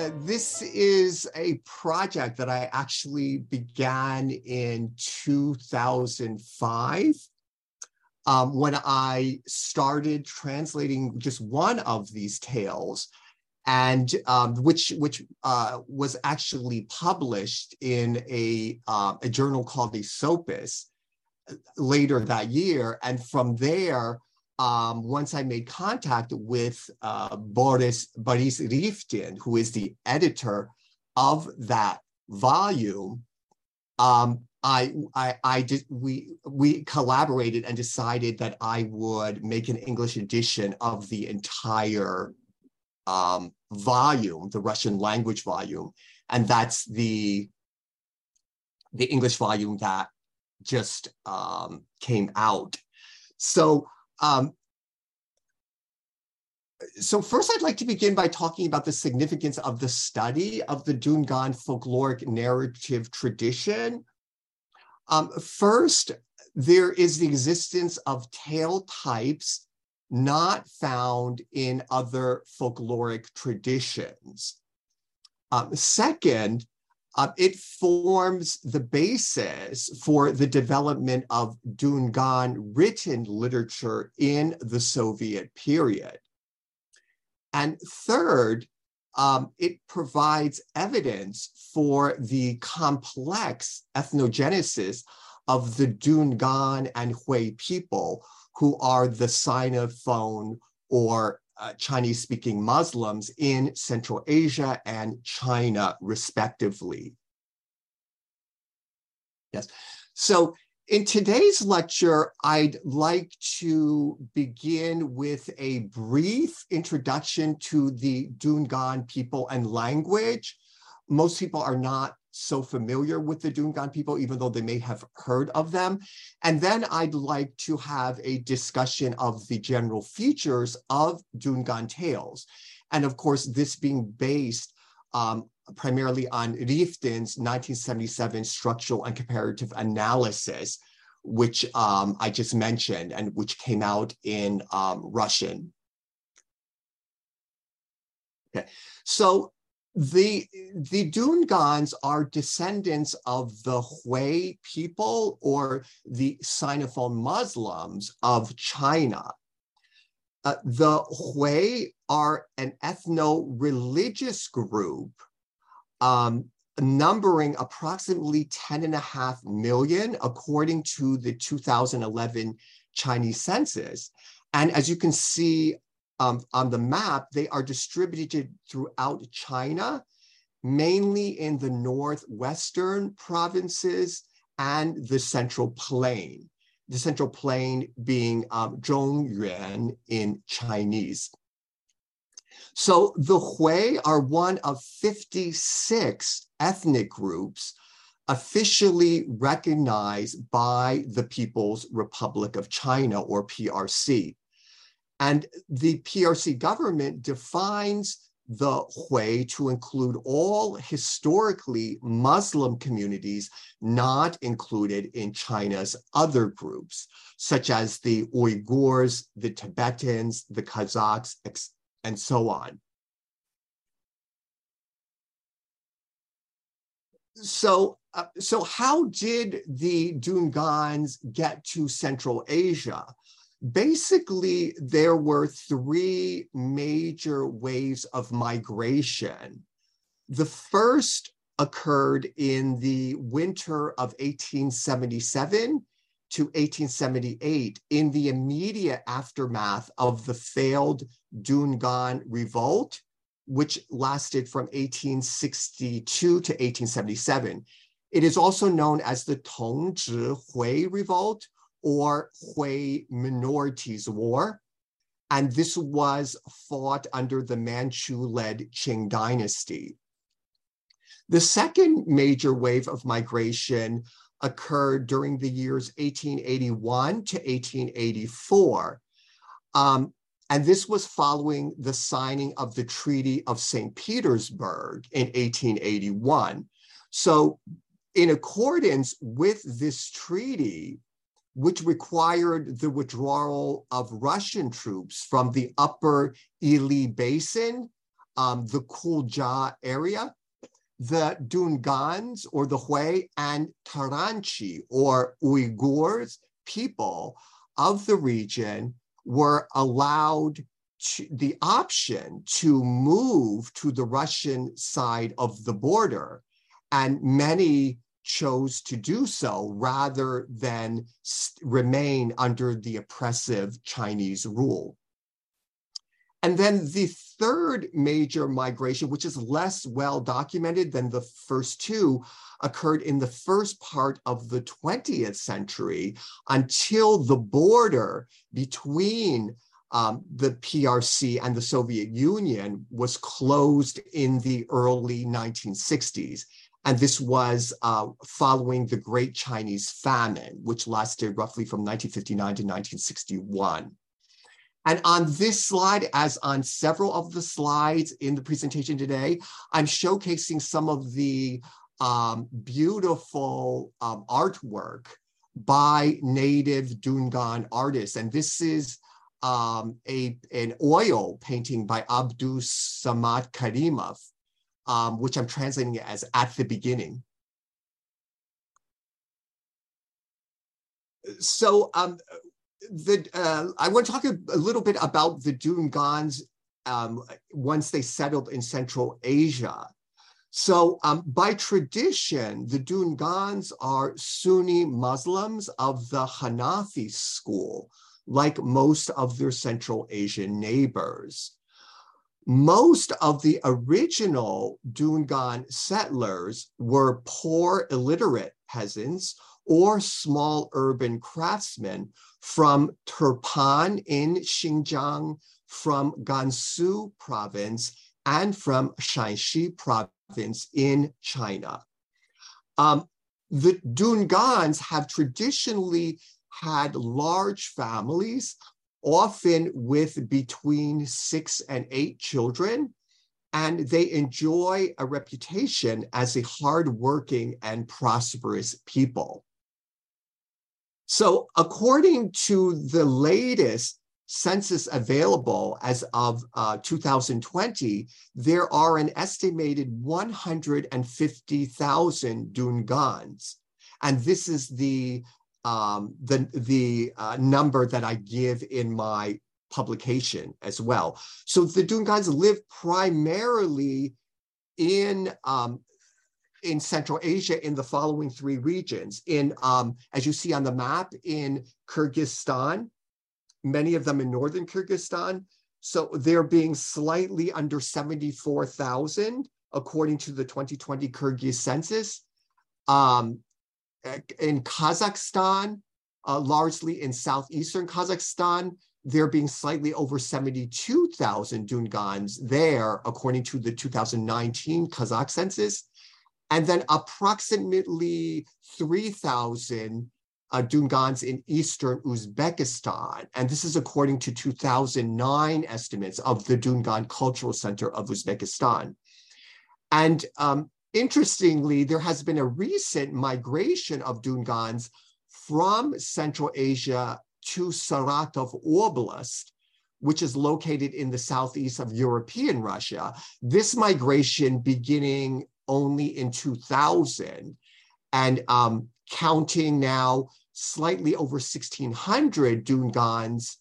Uh, this is a project that I actually began in 2005 um, when I started translating just one of these tales, and um, which which uh, was actually published in a uh, a journal called Aesopus uh, later that year, and from there um, once I made contact with uh, Boris Boris Riftin, who is the editor of that volume, um, I, I, I did, we, we collaborated and decided that I would make an English edition of the entire um, volume, the Russian language volume, and that's the, the English volume that just um, came out. So um, so first I'd like to begin by talking about the significance of the study of the Dungan folkloric narrative tradition. Um, first, there is the existence of tale types not found in other folkloric traditions. Um, second, uh, it forms the basis for the development of Dungan written literature in the Soviet period. And third, um, it provides evidence for the complex ethnogenesis of the Dungan and Hui people, who are the Sinophone or uh, Chinese speaking Muslims in Central Asia and China, respectively. Yes. So in today's lecture, I'd like to begin with a brief introduction to the Dungan people and language. Most people are not so familiar with the Dungan people, even though they may have heard of them. And then I'd like to have a discussion of the general features of Dungan tales. And of course, this being based um, primarily on Riftin's 1977 structural and comparative analysis, which um, I just mentioned and which came out in um, Russian. Okay, so the the Dungans are descendants of the Hui people or the Sinophone Muslims of China. Uh, the Hui are an ethno-religious group um, numbering approximately 10 and a half million, according to the 2011 Chinese census. And as you can see um, on the map, they are distributed throughout China, mainly in the northwestern provinces and the central plain. The central plain being um, Zhongyuan in Chinese. So the Hui are one of 56 ethnic groups officially recognized by the People's Republic of China or PRC. And the PRC government defines the Hui to include all historically Muslim communities not included in China's other groups, such as the Uyghurs, the Tibetans, the Kazakhs, and so on. So, uh, so how did the Dungans get to Central Asia? Basically, there were three major waves of migration. The first occurred in the winter of 1877 to 1878 in the immediate aftermath of the failed Dungan revolt, which lasted from 1862 to 1877. It is also known as the Tongzhi Hui Revolt or Hui Minorities War. And this was fought under the Manchu led Qing dynasty. The second major wave of migration occurred during the years 1881 to 1884. Um, and this was following the signing of the Treaty of St. Petersburg in 1881. So, in accordance with this treaty, which required the withdrawal of Russian troops from the upper Ili Basin, um, the Kulja area, the Dungans or the Hui and Taranchi or Uyghurs people of the region were allowed to, the option to move to the Russian side of the border. And many chose to do so rather than remain under the oppressive Chinese rule. And then the third major migration, which is less well documented than the first two, occurred in the first part of the 20th century until the border between um, the PRC and the Soviet Union was closed in the early 1960s. And this was uh, following the Great Chinese Famine, which lasted roughly from 1959 to 1961. And on this slide, as on several of the slides in the presentation today, I'm showcasing some of the um, beautiful um, artwork by native Dungan artists. And this is um, a, an oil painting by Abdus Samad Karimov, um, which I'm translating it as at the beginning. So um, the uh, I want to talk a, a, little bit about the Dungans um, once they settled in Central Asia. So, um, by tradition, the Dungans are Sunni Muslims of the Hanafi school, like most of their Central Asian neighbors. Most of the original Dungan settlers were poor, illiterate peasants or small urban craftsmen from Turpan in Xinjiang, from Gansu province, and from Shaanxi province in China. Um, the Dungans have traditionally had large families, often with between six and eight children, and they enjoy a reputation as a hardworking and prosperous people. So, according to the latest census available as of uh, 2020, there are an estimated 150,000 Dungans. And this is the, um, the, the uh, number that I give in my publication as well. So the Dungans live primarily in um, in Central Asia in the following three regions. In, um, as you see on the map, in Kyrgyzstan, many of them in northern Kyrgyzstan. So they're being slightly under 74,000 according to the 2020 Kyrgyz census. Um, in Kazakhstan, uh, largely in southeastern Kazakhstan, they're being slightly over 72,000 Dungans there, according to the 2019 Kazakh census and then approximately 3,000 uh, Dungans in eastern Uzbekistan. And this is according to 2009 estimates of the Dungan Cultural Center of Uzbekistan. And um, interestingly, there has been a recent migration of Dungans from Central Asia to Saratov Oblast, which is located in the southeast of European Russia. This migration beginning only in 2000 and um, counting now slightly over 1600 Dungans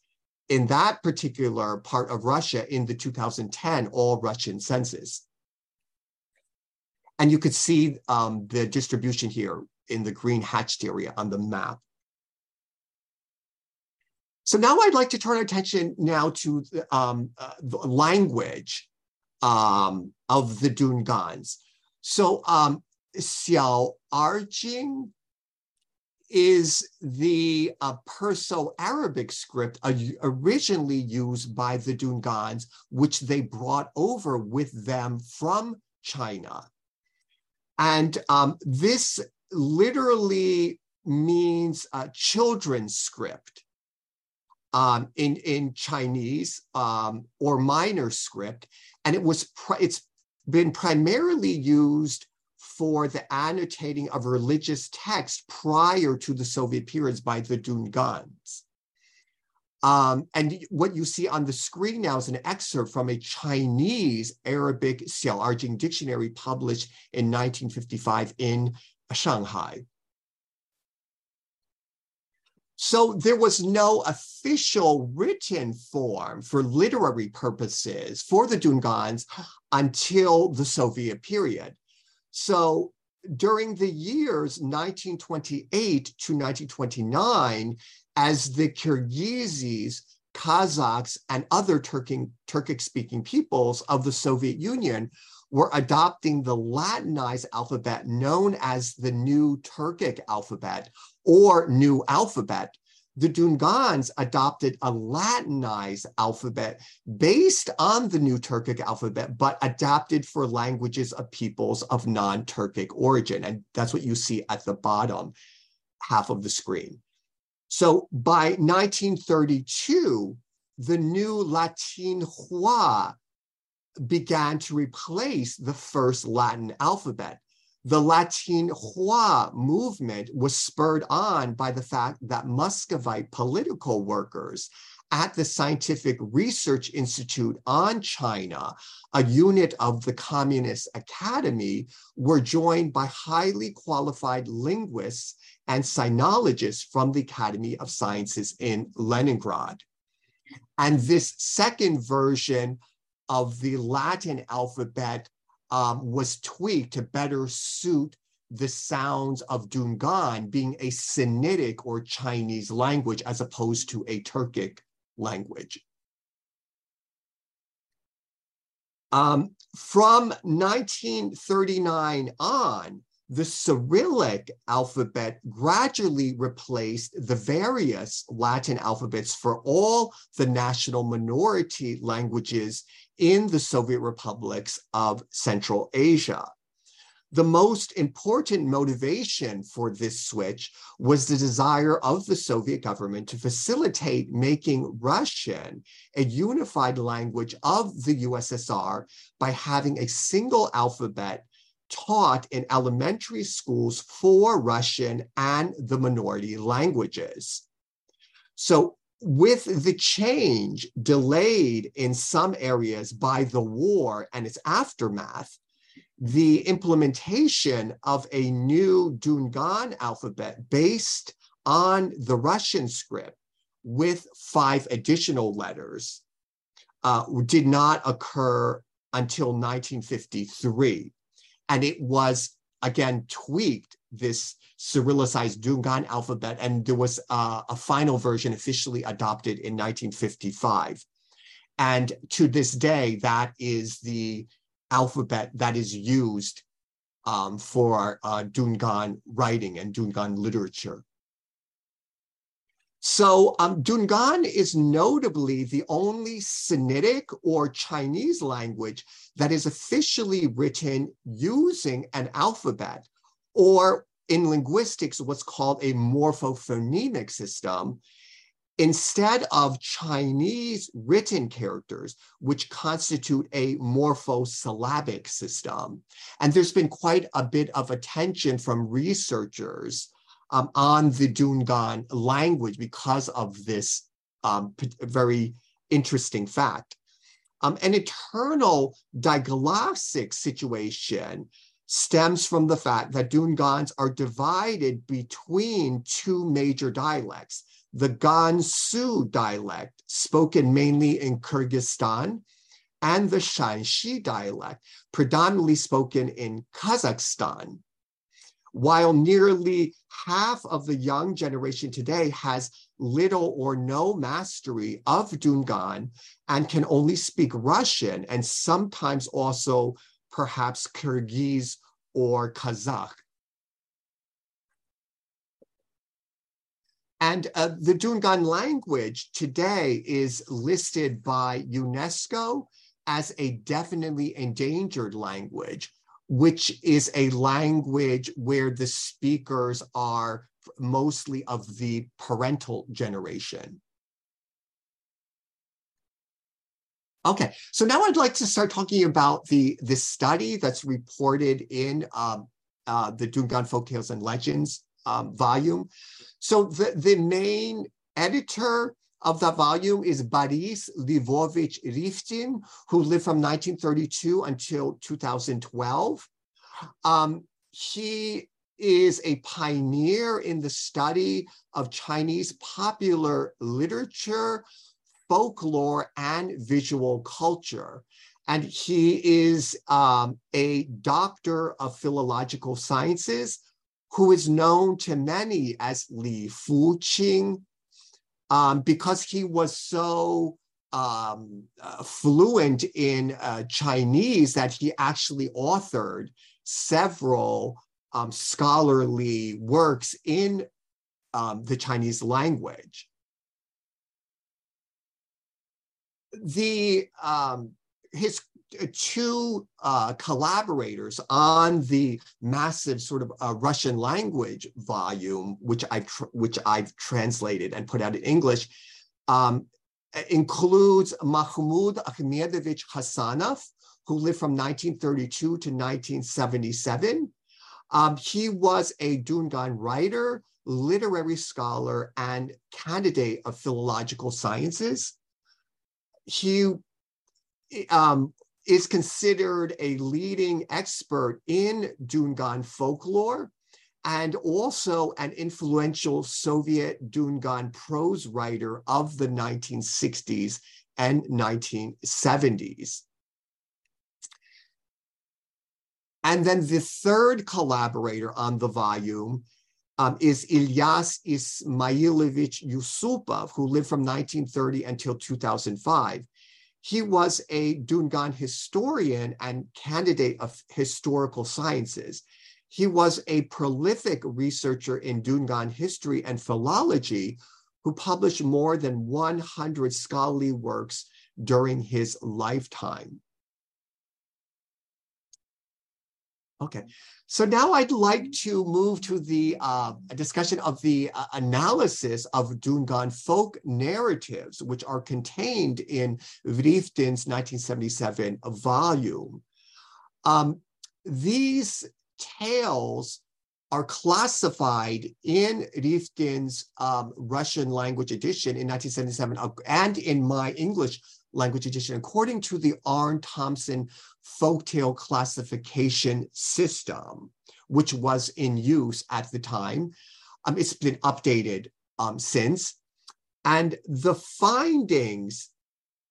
in that particular part of Russia in the 2010 all Russian census. And you could see um, the distribution here in the green hatched area on the map. So now I'd like to turn our attention now to um, uh, the language um, of the Dungans. So um, Xiao Erjing is the uh, Perso-Arabic script uh, originally used by the Dungans, which they brought over with them from China. And um, this literally means uh, children's script um, in, in Chinese um, or minor script. And it was it's been primarily used for the annotating of religious text prior to the Soviet periods by the Dungans. Um, and what you see on the screen now is an excerpt from a Chinese Arabic Xiao Erjing dictionary published in 1955 in Shanghai. So there was no official written form for literary purposes for the Dungans until the Soviet period. So during the years 1928 to 1929, as the Kyrgyzs, Kazakhs, and other Turkic speaking peoples of the Soviet Union were adopting the Latinized alphabet known as the New Turkic alphabet or New Alphabet. The Dungans adopted a Latinized alphabet based on the New Turkic alphabet, but adapted for languages of peoples of non Turkic origin. And that's what you see at the bottom half of the screen. So by 1932, the new Latinxua began to replace the first Latin alphabet. The Latinxua movement was spurred on by the fact that Muscovite political workers at the Scientific Research Institute on China, a unit of the Communist Academy, were joined by highly qualified linguists and sinologists from the Academy of Sciences in Leningrad. And this second version of the Latin alphabet um, was tweaked to better suit the sounds of Dungan being a Sinitic or Chinese language as opposed to a Turkic language. Um, from 1939 on, the Cyrillic alphabet gradually replaced the various Latin alphabets for all the national minority languages in the Soviet republics of Central Asia. The most important motivation for this switch was the desire of the Soviet government to facilitate making Russian a unified language of the USSR by having a single alphabet taught in elementary schools for Russian and the minority languages. So, with the change delayed in some areas by the war and its aftermath, the implementation of a new Dungan alphabet based on the Russian script with five additional letters uh, did not occur until 1953 and it was again tweaked this Cyrillicized Dungan alphabet, and there was uh, a final version officially adopted in 1955. And to this day, that is the alphabet that is used um, for uh, Dungan writing and Dungan literature. So um, Dungan is notably the only Sinitic or Chinese language that is officially written using an alphabet, or in linguistics, what's called a morphophonemic system, instead of Chinese written characters, which constitute a morphosyllabic system. And there's been quite a bit of attention from researchers um, on the Dungan language because of this um, very interesting fact. Um, an eternal diglossic situation stems from the fact that Dungans are divided between two major dialects. The Gansu dialect, spoken mainly in Kyrgyzstan, and the Shaanxi dialect, predominantly spoken in Kazakhstan while nearly half of the young generation today has little or no mastery of Dungan and can only speak Russian and sometimes also perhaps Kyrgyz or Kazakh. And uh, the Dungan language today is listed by UNESCO as a definitely endangered language which is a language where the speakers are mostly of the parental generation. Okay, so now I'd like to start talking about the, the study that's reported in um, uh, the Dungan Folktales and Legends um, volume. So the, the main editor of that volume is Boris Lvovich Riftin, who lived from 1932 until 2012. Um, he is a pioneer in the study of Chinese popular literature, folklore, and visual culture. And he is um, a doctor of philological sciences who is known to many as Li Fuqing um, because he was so um, uh, fluent in uh, Chinese that he actually authored several um, scholarly works in um, the Chinese language. The um, his two uh, collaborators on the massive sort of uh, Russian language volume, which I which I've translated and put out in English, um, includes Mahmoud Akhmedovich Hasanov, who lived from 1932 to 1977. Um, he was a Dungan writer, literary scholar, and candidate of philological sciences. He um, is considered a leading expert in Dungan folklore and also an influential Soviet Dungan prose writer of the 1960s and 1970s. And then the third collaborator on the volume um, is Ilyas Ismailovich Yusupov, who lived from 1930 until 2005. He was a Dungan historian and candidate of historical sciences. He was a prolific researcher in Dungan history and philology who published more than 100 scholarly works during his lifetime. Okay, so now I'd like to move to the uh, discussion of the uh, analysis of Dungan folk narratives, which are contained in Riftin's 1977 volume. Um, these tales are classified in Riftin's um, Russian language edition in 1977 uh, and in my English language edition according to the Aarne Thompson folktale classification system, which was in use at the time. Um, it's been updated um, since. And the findings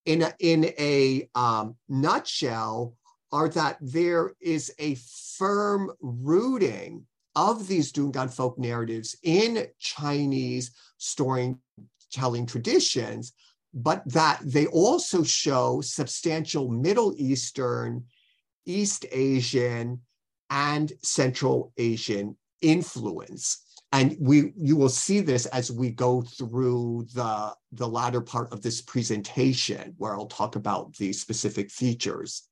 in a, in a um, nutshell are that there is a firm rooting of these Dungan folk narratives in Chinese storytelling traditions, but that they also show substantial Middle Eastern, East Asian, and Central Asian influence. And we you will see this as we go through the, the latter part of this presentation, where I'll talk about the specific features.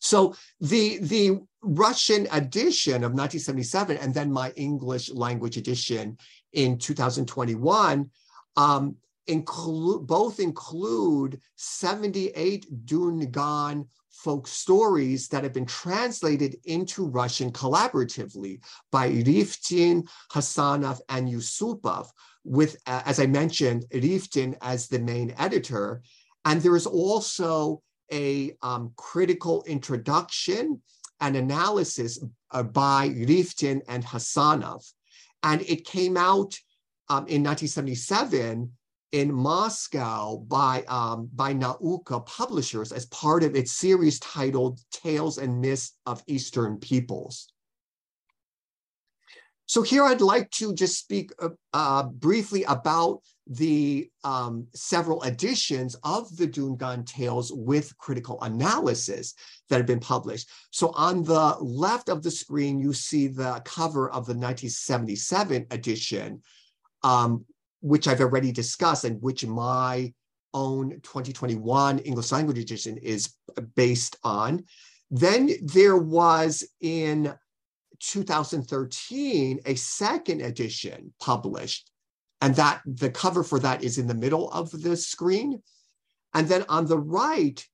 So the, the Russian edition of 1977 and then my English language edition in 2021 um, include both include 78 Dungan folk stories that have been translated into Russian collaboratively by Riftin, Hasanov, and Yusupov, with, uh, as I mentioned, Riftin as the main editor. And there is also a um, critical introduction and analysis uh, by Riftin and Hasanov. And it came out um, in 1977 in Moscow by, um, by Nauka Publishers as part of its series titled Tales and Myths of Eastern Peoples. So here I'd like to just speak uh, uh, briefly about the um, several editions of the Dungan Tales with critical analysis that have been published. So on the left of the screen, you see the cover of the 1977 edition, um, which I've already discussed and which my own 2021 English language edition is based on. Then there was in 2013 a second edition published, and that the cover for that is in the middle of the screen. And then on the right,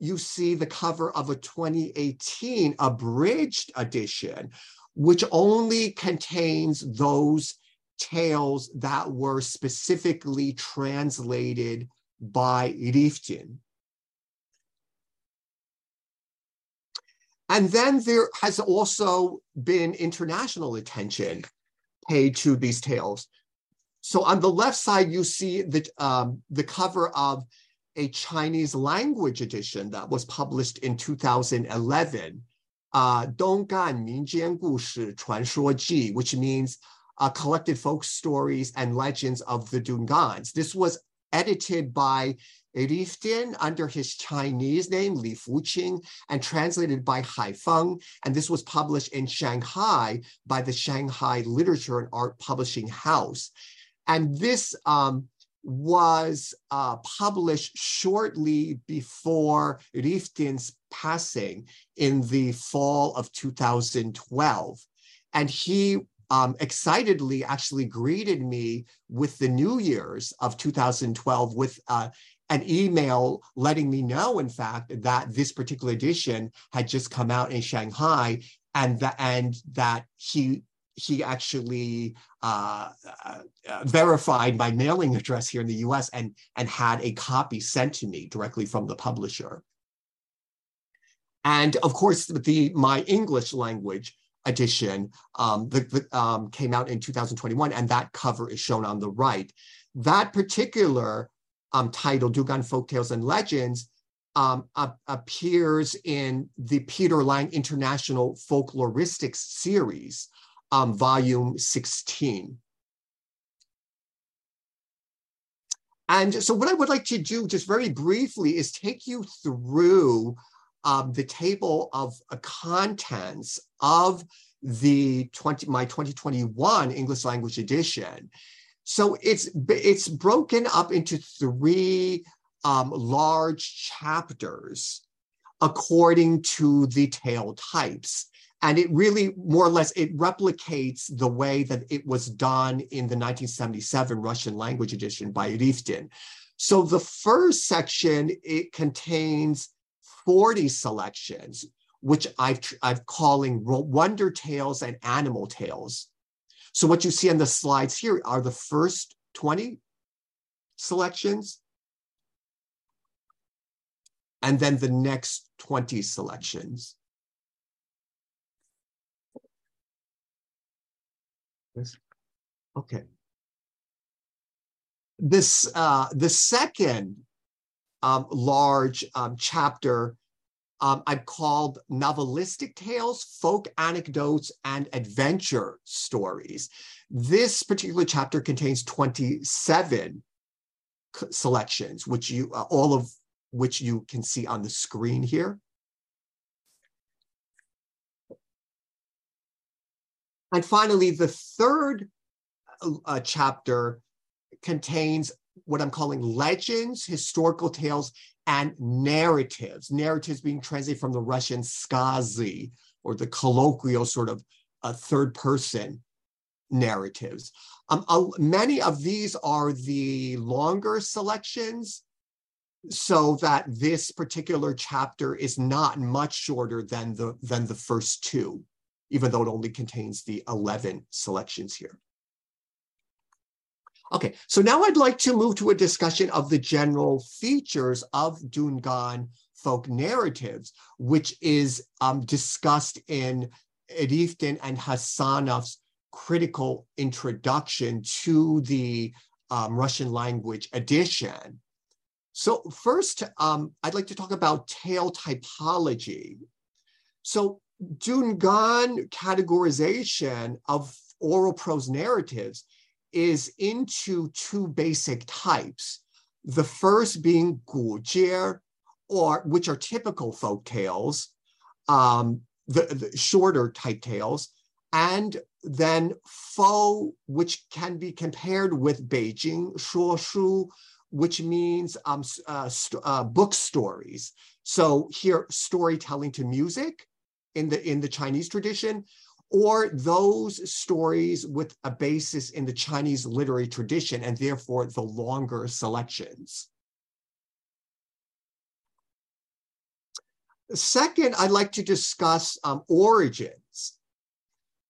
you see the cover of a 2018 abridged edition, which only contains those tales that were specifically translated by Riftin. And then there has also been international attention paid to these tales. So on the left side, you see the, um, the cover of a Chinese language edition that was published in 2011, uh, Donggan Minjian Gushi Chuan Shuo Ji, which means uh, collected folk stories and legends of the Dungans. This was edited by Riftin under his Chinese name, Li Fuqing, and translated by Hai Feng. And this was published in Shanghai by the Shanghai Literature and Art Publishing House. And this um, was uh, published shortly before Riftin's passing in the fall of 2012. And he um, excitedly actually greeted me with the New Year's of 2012 with uh, an email letting me know, in fact, that this particular edition had just come out in Shanghai and that and that he he actually uh, uh, verified my mailing address here in the U.S. and and had a copy sent to me directly from the publisher. And of course, the my English language edition um, the, um, came out in 2021, and that cover is shown on the right. That particular um, title, Dungan Folktales and Legends, um, appears in the Peter Lang International Folkloristics Series, um, volume 16. And so what I would like to do just very briefly is take you through um, the table of uh, contents of the 20, my 2021 English language edition. So it's, it's broken up into three um, large chapters according to the tale types. And it really more or less, it replicates the way that it was done in the 1977 Russian language edition by Riftin. So the first section, it contains 40 selections, which I've, I've calling wonder tales and animal tales. So what you see on the slides here are the first 20 selections, and then the next 20 selections. Okay. This uh, the second um, large um, chapter um, I've called novelistic tales, folk anecdotes, and adventure stories. This particular chapter contains 27 selections, which you uh, all of which you can see on the screen here. And finally, the third uh, chapter contains what I'm calling legends, historical tales, and narratives. Narratives being translated from the Russian skazy or the colloquial sort of uh, third person narratives. Um, uh, many of these are the longer selections, so that this particular chapter is not much shorter than the, than the first two, even though it only contains the 11 selections here. Okay, so now I'd like to move to a discussion of the general features of Dungan folk narratives, which is um, discussed in Riftin and Hassanov's critical introduction to the um, Russian language edition. So first, um, I'd like to talk about tale typology. So Dungan categorization of oral prose narratives is into two basic types. The first being gujie, or which are typical folk tales, um, the, the, shorter type tales, and then fo, which can be compared with Beijing shuoshu, which means um, uh, uh, book stories. So here, storytelling to music in the in the Chinese tradition, or those stories with a basis in the Chinese literary tradition and therefore the longer selections. Second, I'd like to discuss um, origins.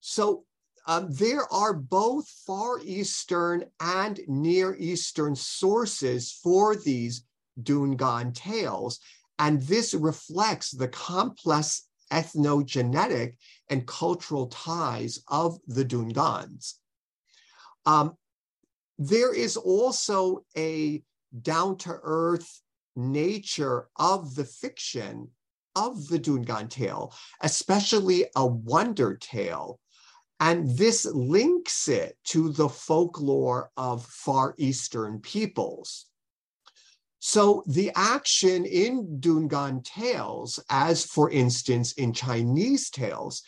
So um, there are both Far Eastern and Near Eastern sources for these Dungan tales, and this reflects the complex ethnogenetic and cultural ties of the Dungans. Um, there is also a down to earth nature of the fiction of the Dungan tale, especially a wonder tale. And this links it to the folklore of Far Eastern peoples. So the action in Dungan tales, as for instance in Chinese tales,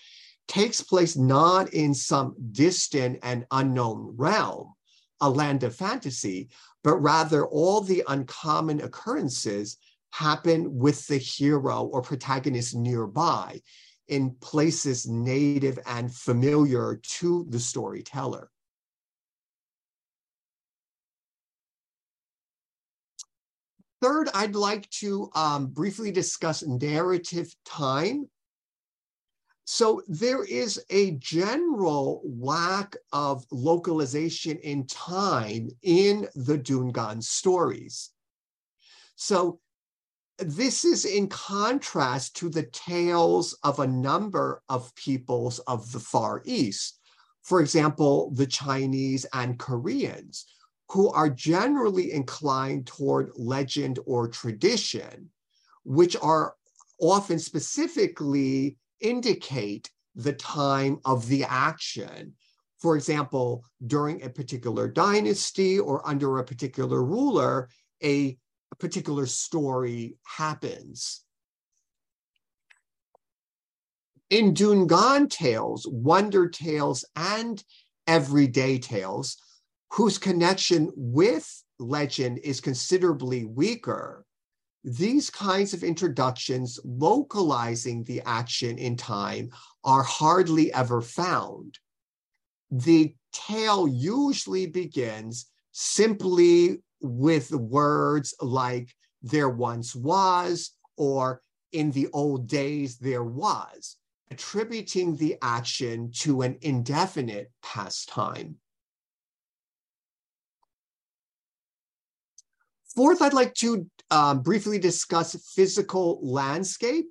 takes place not in some distant and unknown realm, a land of fantasy, but rather all the uncommon occurrences happen with the hero or protagonist nearby in places native and familiar to the storyteller. Third, I'd like to um, briefly discuss narrative time. So there is a general lack of localization in time in the Dungan stories. So this is in contrast to the tales of a number of peoples of the Far East. For example, the Chinese and Koreans, who are generally inclined toward legend or tradition, which are often specifically indicate the time of the action. For example, during a particular dynasty or under a particular ruler, a, a particular story happens. In Dungan tales, wonder tales, and everyday tales, whose connection with legend is considerably weaker, these kinds of introductions localizing the action in time are hardly ever found. The tale usually begins simply with words like there once was or in the old days there was, attributing the action to an indefinite past time. Fourth, I'd like to um, briefly discuss physical landscape.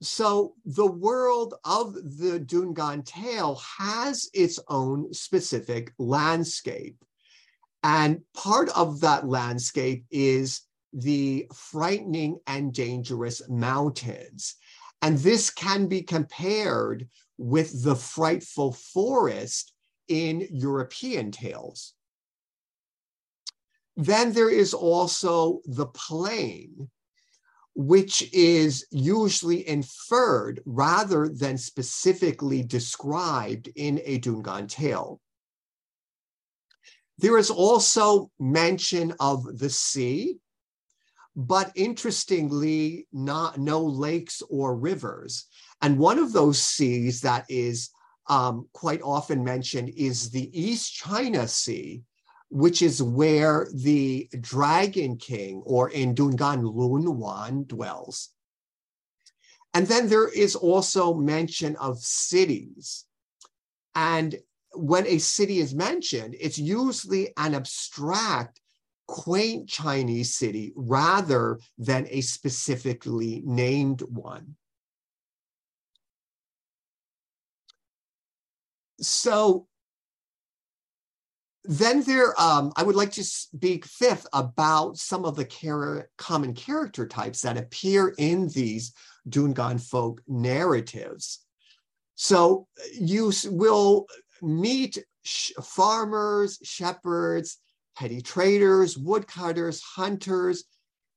So the world of the Dungan tale has its own specific landscape. And part of that landscape is the frightening and dangerous mountains. And this can be compared with the frightful forest in European tales. Then there is also the plain, which is usually inferred rather than specifically described in a Dungan tale. There is also mention of the sea, but interestingly, not no lakes or rivers. And one of those seas that is um, quite often mentioned is the East China Sea, which is where the Dragon King, or in Dungan, Lun Wan, dwells. And then there is also mention of cities. And when a city is mentioned, it's usually an abstract, quaint Chinese city rather than a specifically named one. So then there, um, I would like to speak fifth about some of the char common character types that appear in these Dungan folk narratives. So you will meet sh farmers, shepherds, petty traders, woodcutters, hunters,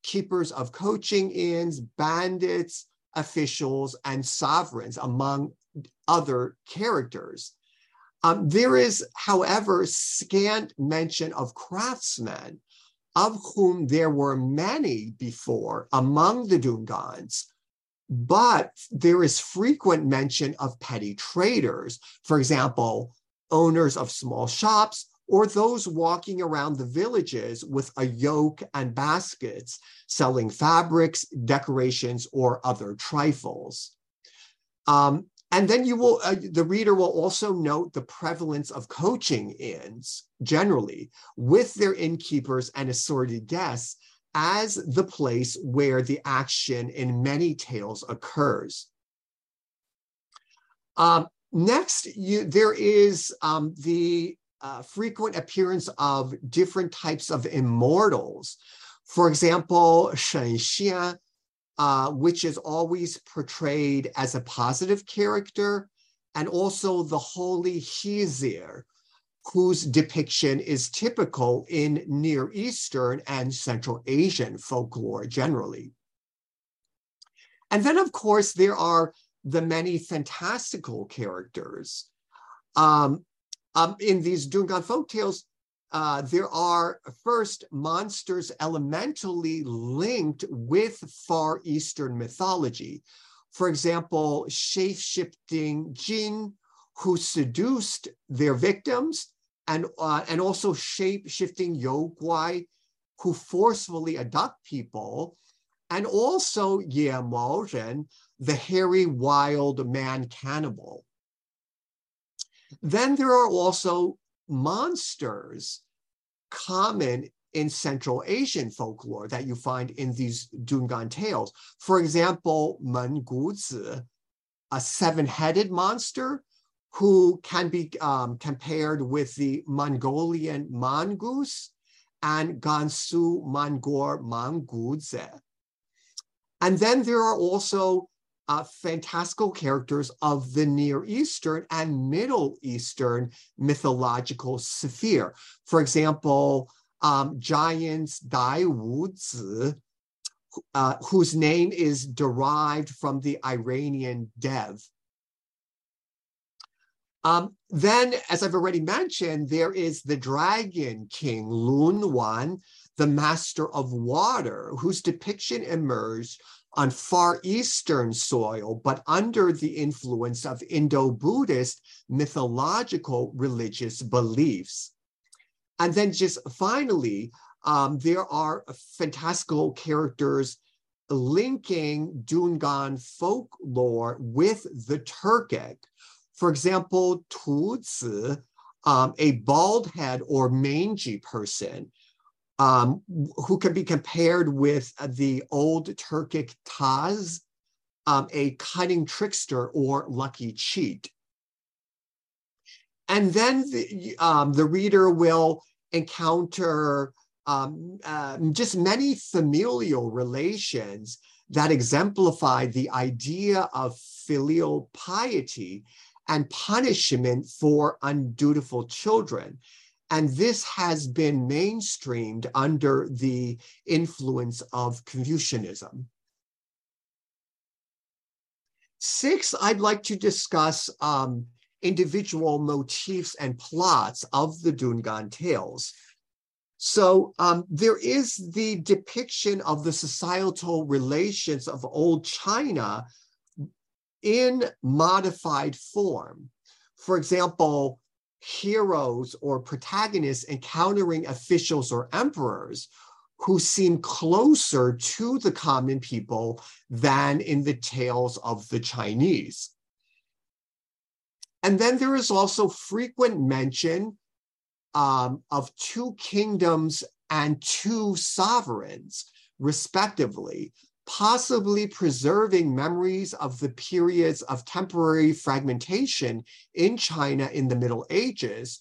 keepers of coaching inns, bandits, officials, and sovereigns, among other characters. Um, there is, however, scant mention of craftsmen, of whom there were many before among the Dungans, but there is frequent mention of petty traders, for example, owners of small shops or those walking around the villages with a yoke and baskets, selling fabrics, decorations, or other trifles. Um, and then you will, uh, the reader will also note the prevalence of coaching inns generally with their innkeepers and assorted guests as the place where the action in many tales occurs. Um, next, you, there is um, the uh, frequent appearance of different types of immortals. For example, Shen Xian, uh, which is always portrayed as a positive character, and also the holy Hezir, whose depiction is typical in Near Eastern and Central Asian folklore generally. And then, of course, there are the many fantastical characters. Um, um, in these Dungan folk tales, uh, there are first monsters elementally linked with Far Eastern mythology. For example, shape shifting jinn who seduced their victims, and, uh, and also shape shifting Youguai who forcefully abduct people, and also Ye Ren, the hairy wild man cannibal. Then there are also monsters common in Central Asian folklore that you find in these Dungan tales. For example, Men Guzi, a seven-headed monster who can be um, compared with the Mongolian mangus and Gansu Mongor Manguze. And then there are also uh, fantastical characters of the Near Eastern and Middle Eastern mythological sphere. For example, um, giants Dai Wu Zi, uh, whose name is derived from the Iranian Dev. Um, then, as I've already mentioned, there is the Dragon King, Lun Wan, the master of water, whose depiction emerged on Far Eastern soil, but under the influence of Indo Buddhist mythological religious beliefs. And then, just finally, um, there are fantastical characters linking Dungan folklore with the Turkic. For example, Tu Zi, um, a bald head or mangy person, um, who can be compared with the old Turkic Taz, um, a cunning trickster or lucky cheat. And then the, um, the reader will encounter um, uh, just many familial relations that exemplify the idea of filial piety and punishment for undutiful children. And this has been mainstreamed under the influence of Confucianism. Six, I'd like to discuss um, individual motifs and plots of the Dungan tales. So um, there is the depiction of the societal relations of old China in modified form. For example, heroes or protagonists encountering officials or emperors who seem closer to the common people than in the tales of the Chinese. And then there is also frequent mention um, of two kingdoms and two sovereigns, respectively, possibly preserving memories of the periods of temporary fragmentation in China in the Middle Ages,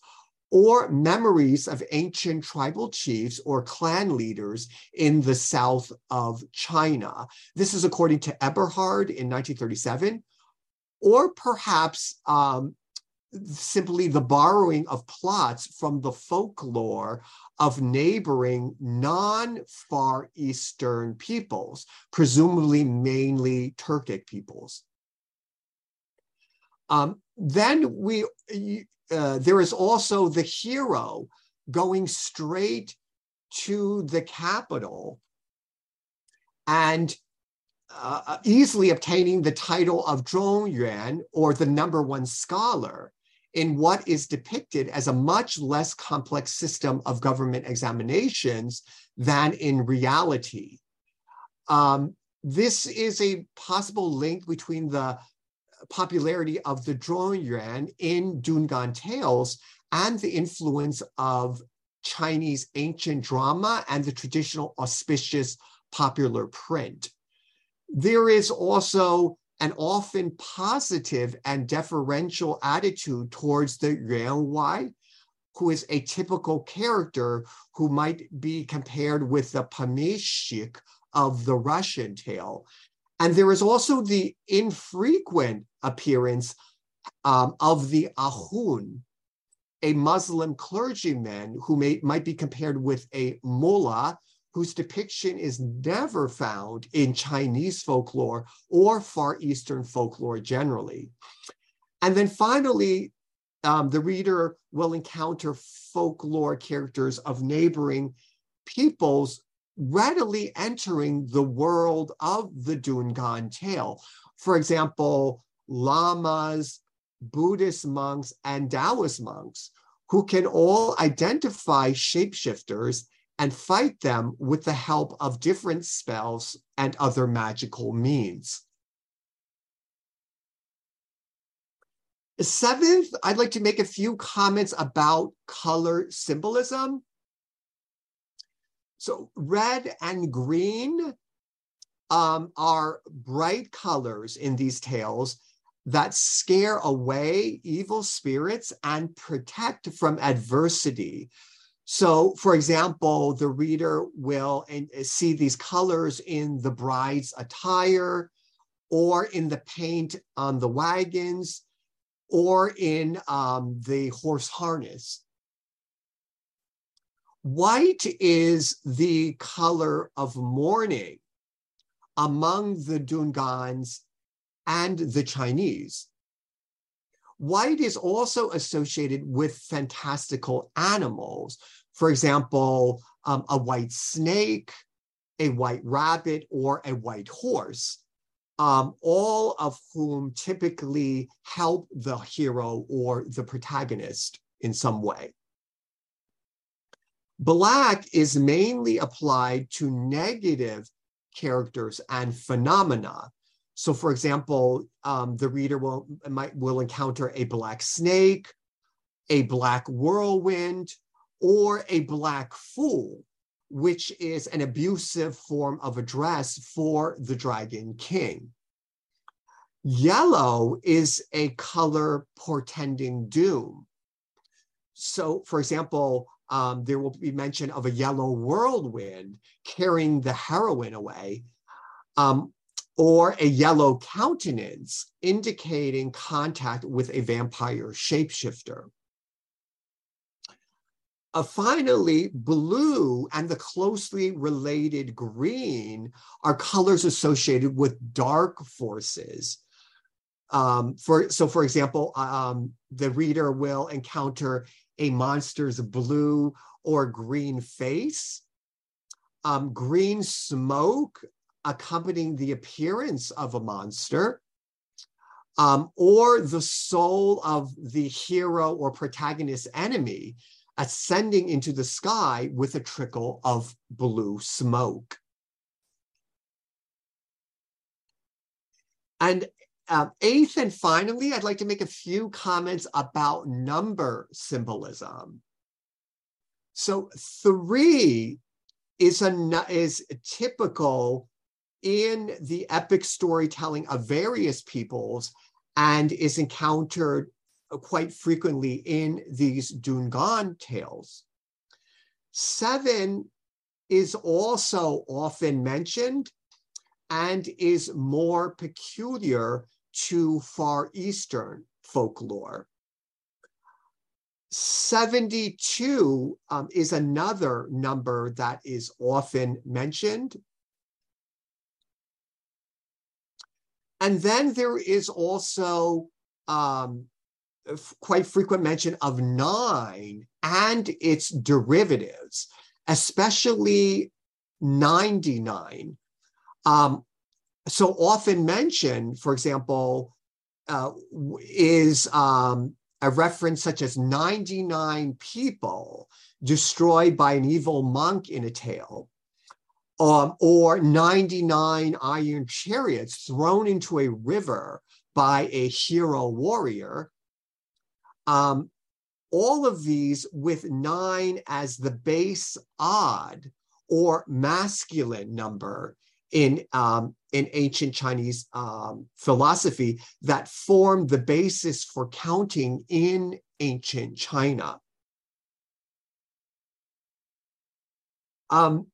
or memories of ancient tribal chiefs or clan leaders in the south of China. This is according to Eberhard in 1937, or perhaps um, simply the borrowing of plots from the folklore of neighboring non-Far Eastern peoples, presumably mainly Turkic peoples. Um, then we, uh, there is also the hero going straight to the capital and uh, easily obtaining the title of Zhuangyuan or the number one scholar in what is depicted as a much less complex system of government examinations than in reality. Um, this is a possible link between the popularity of the Zhuangyuan in Dungan tales and the influence of Chinese ancient drama and the traditional auspicious popular print. There is also an often positive and deferential attitude towards the Yuan Wai, who is a typical character who might be compared with the pomeshchik of the Russian tale. And there is also the infrequent appearance um, of the Ahun, a Muslim clergyman who may, might be compared with a mullah whose depiction is never found in Chinese folklore or Far Eastern folklore generally. And then finally, um, the reader will encounter folklore characters of neighboring peoples readily entering the world of the Dungan tale. For example, lamas, Buddhist monks, and Taoist monks, who can all identify shapeshifters and fight them with the help of different spells and other magical means. Seventh, I'd like to make a few comments about color symbolism. So red and green um, are bright colors in these tales that scare away evil spirits and protect from adversity. So, for example, the reader will uh, see these colors in the bride's attire, or in the paint on the wagons, or in um, the horse harness. White is the color of mourning among the Dungans and the Chinese. White is also associated with fantastical animals. For example, um, a white snake, a white rabbit, or a white horse, um, all of whom typically help the hero or the protagonist in some way. Black is mainly applied to negative characters and phenomena. So, for example, um, the reader will might will encounter a black snake, a black whirlwind, or a black fool, which is an abusive form of address for the Dragon King. Yellow is a color portending doom. So, for example, um, there will be mention of a yellow whirlwind carrying the heroine away. Um, or a yellow countenance indicating contact with a vampire shapeshifter. Uh, finally, blue and the closely related green are colors associated with dark forces. Um, for so, for example, um, the reader will encounter a monster's blue or green face, um, green smoke accompanying the appearance of a monster, um, or the soul of the hero or protagonist enemy ascending into the sky with a trickle of blue smoke. And uh, eighth and finally, I'd like to make a few comments about number symbolism. So three is a is typical in the epic storytelling of various peoples and is encountered quite frequently in these Dungan tales. Seven is also often mentioned and is more peculiar to Far Eastern folklore. 72 um, is another number that is often mentioned And then there is also um, quite frequent mention of nine and its derivatives. especially 99. Um, so often mentioned, for example, uh, is um, a reference such as 99 people destroyed by an evil monk in a tale, um, or 99 iron chariots thrown into a river by a hero warrior. Um, all of these with nine as the base odd or masculine number in um, in ancient Chinese um, philosophy that formed the basis for counting in ancient China. Um,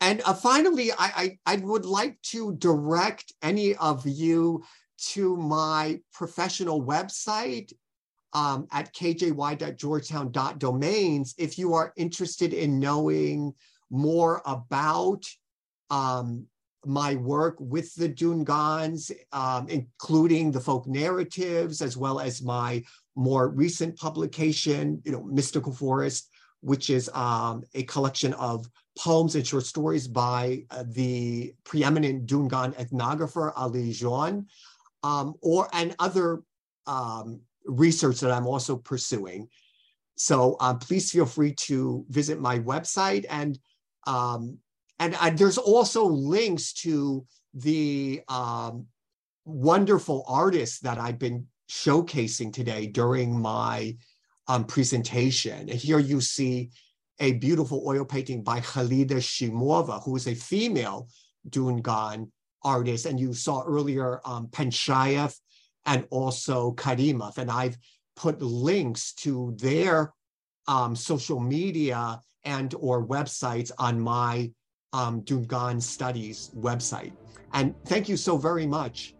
and uh, finally, I, I, I would like to direct any of you to my professional website um, at kjy.georgetown.domains if you are interested in knowing more about um, my work with the Dungans, um, including the folk narratives, as well as my more recent publication, you know, Mystical Forest, which is um, a collection of poems and short stories by uh, the preeminent Dungan ethnographer Ali Dzhon, um, or and other um, research that I'm also pursuing. So um, please feel free to visit my website and um, and, there's also links to the um, wonderful artists that I've been showcasing today during my um, presentation. And here you see a beautiful oil painting by Khalida Shimova, who is a female Dungan artist. And you saw earlier um, and also Karimov. And I've put links to their um, social media and or websites on my um, Dungan Studies website. And thank you so very much.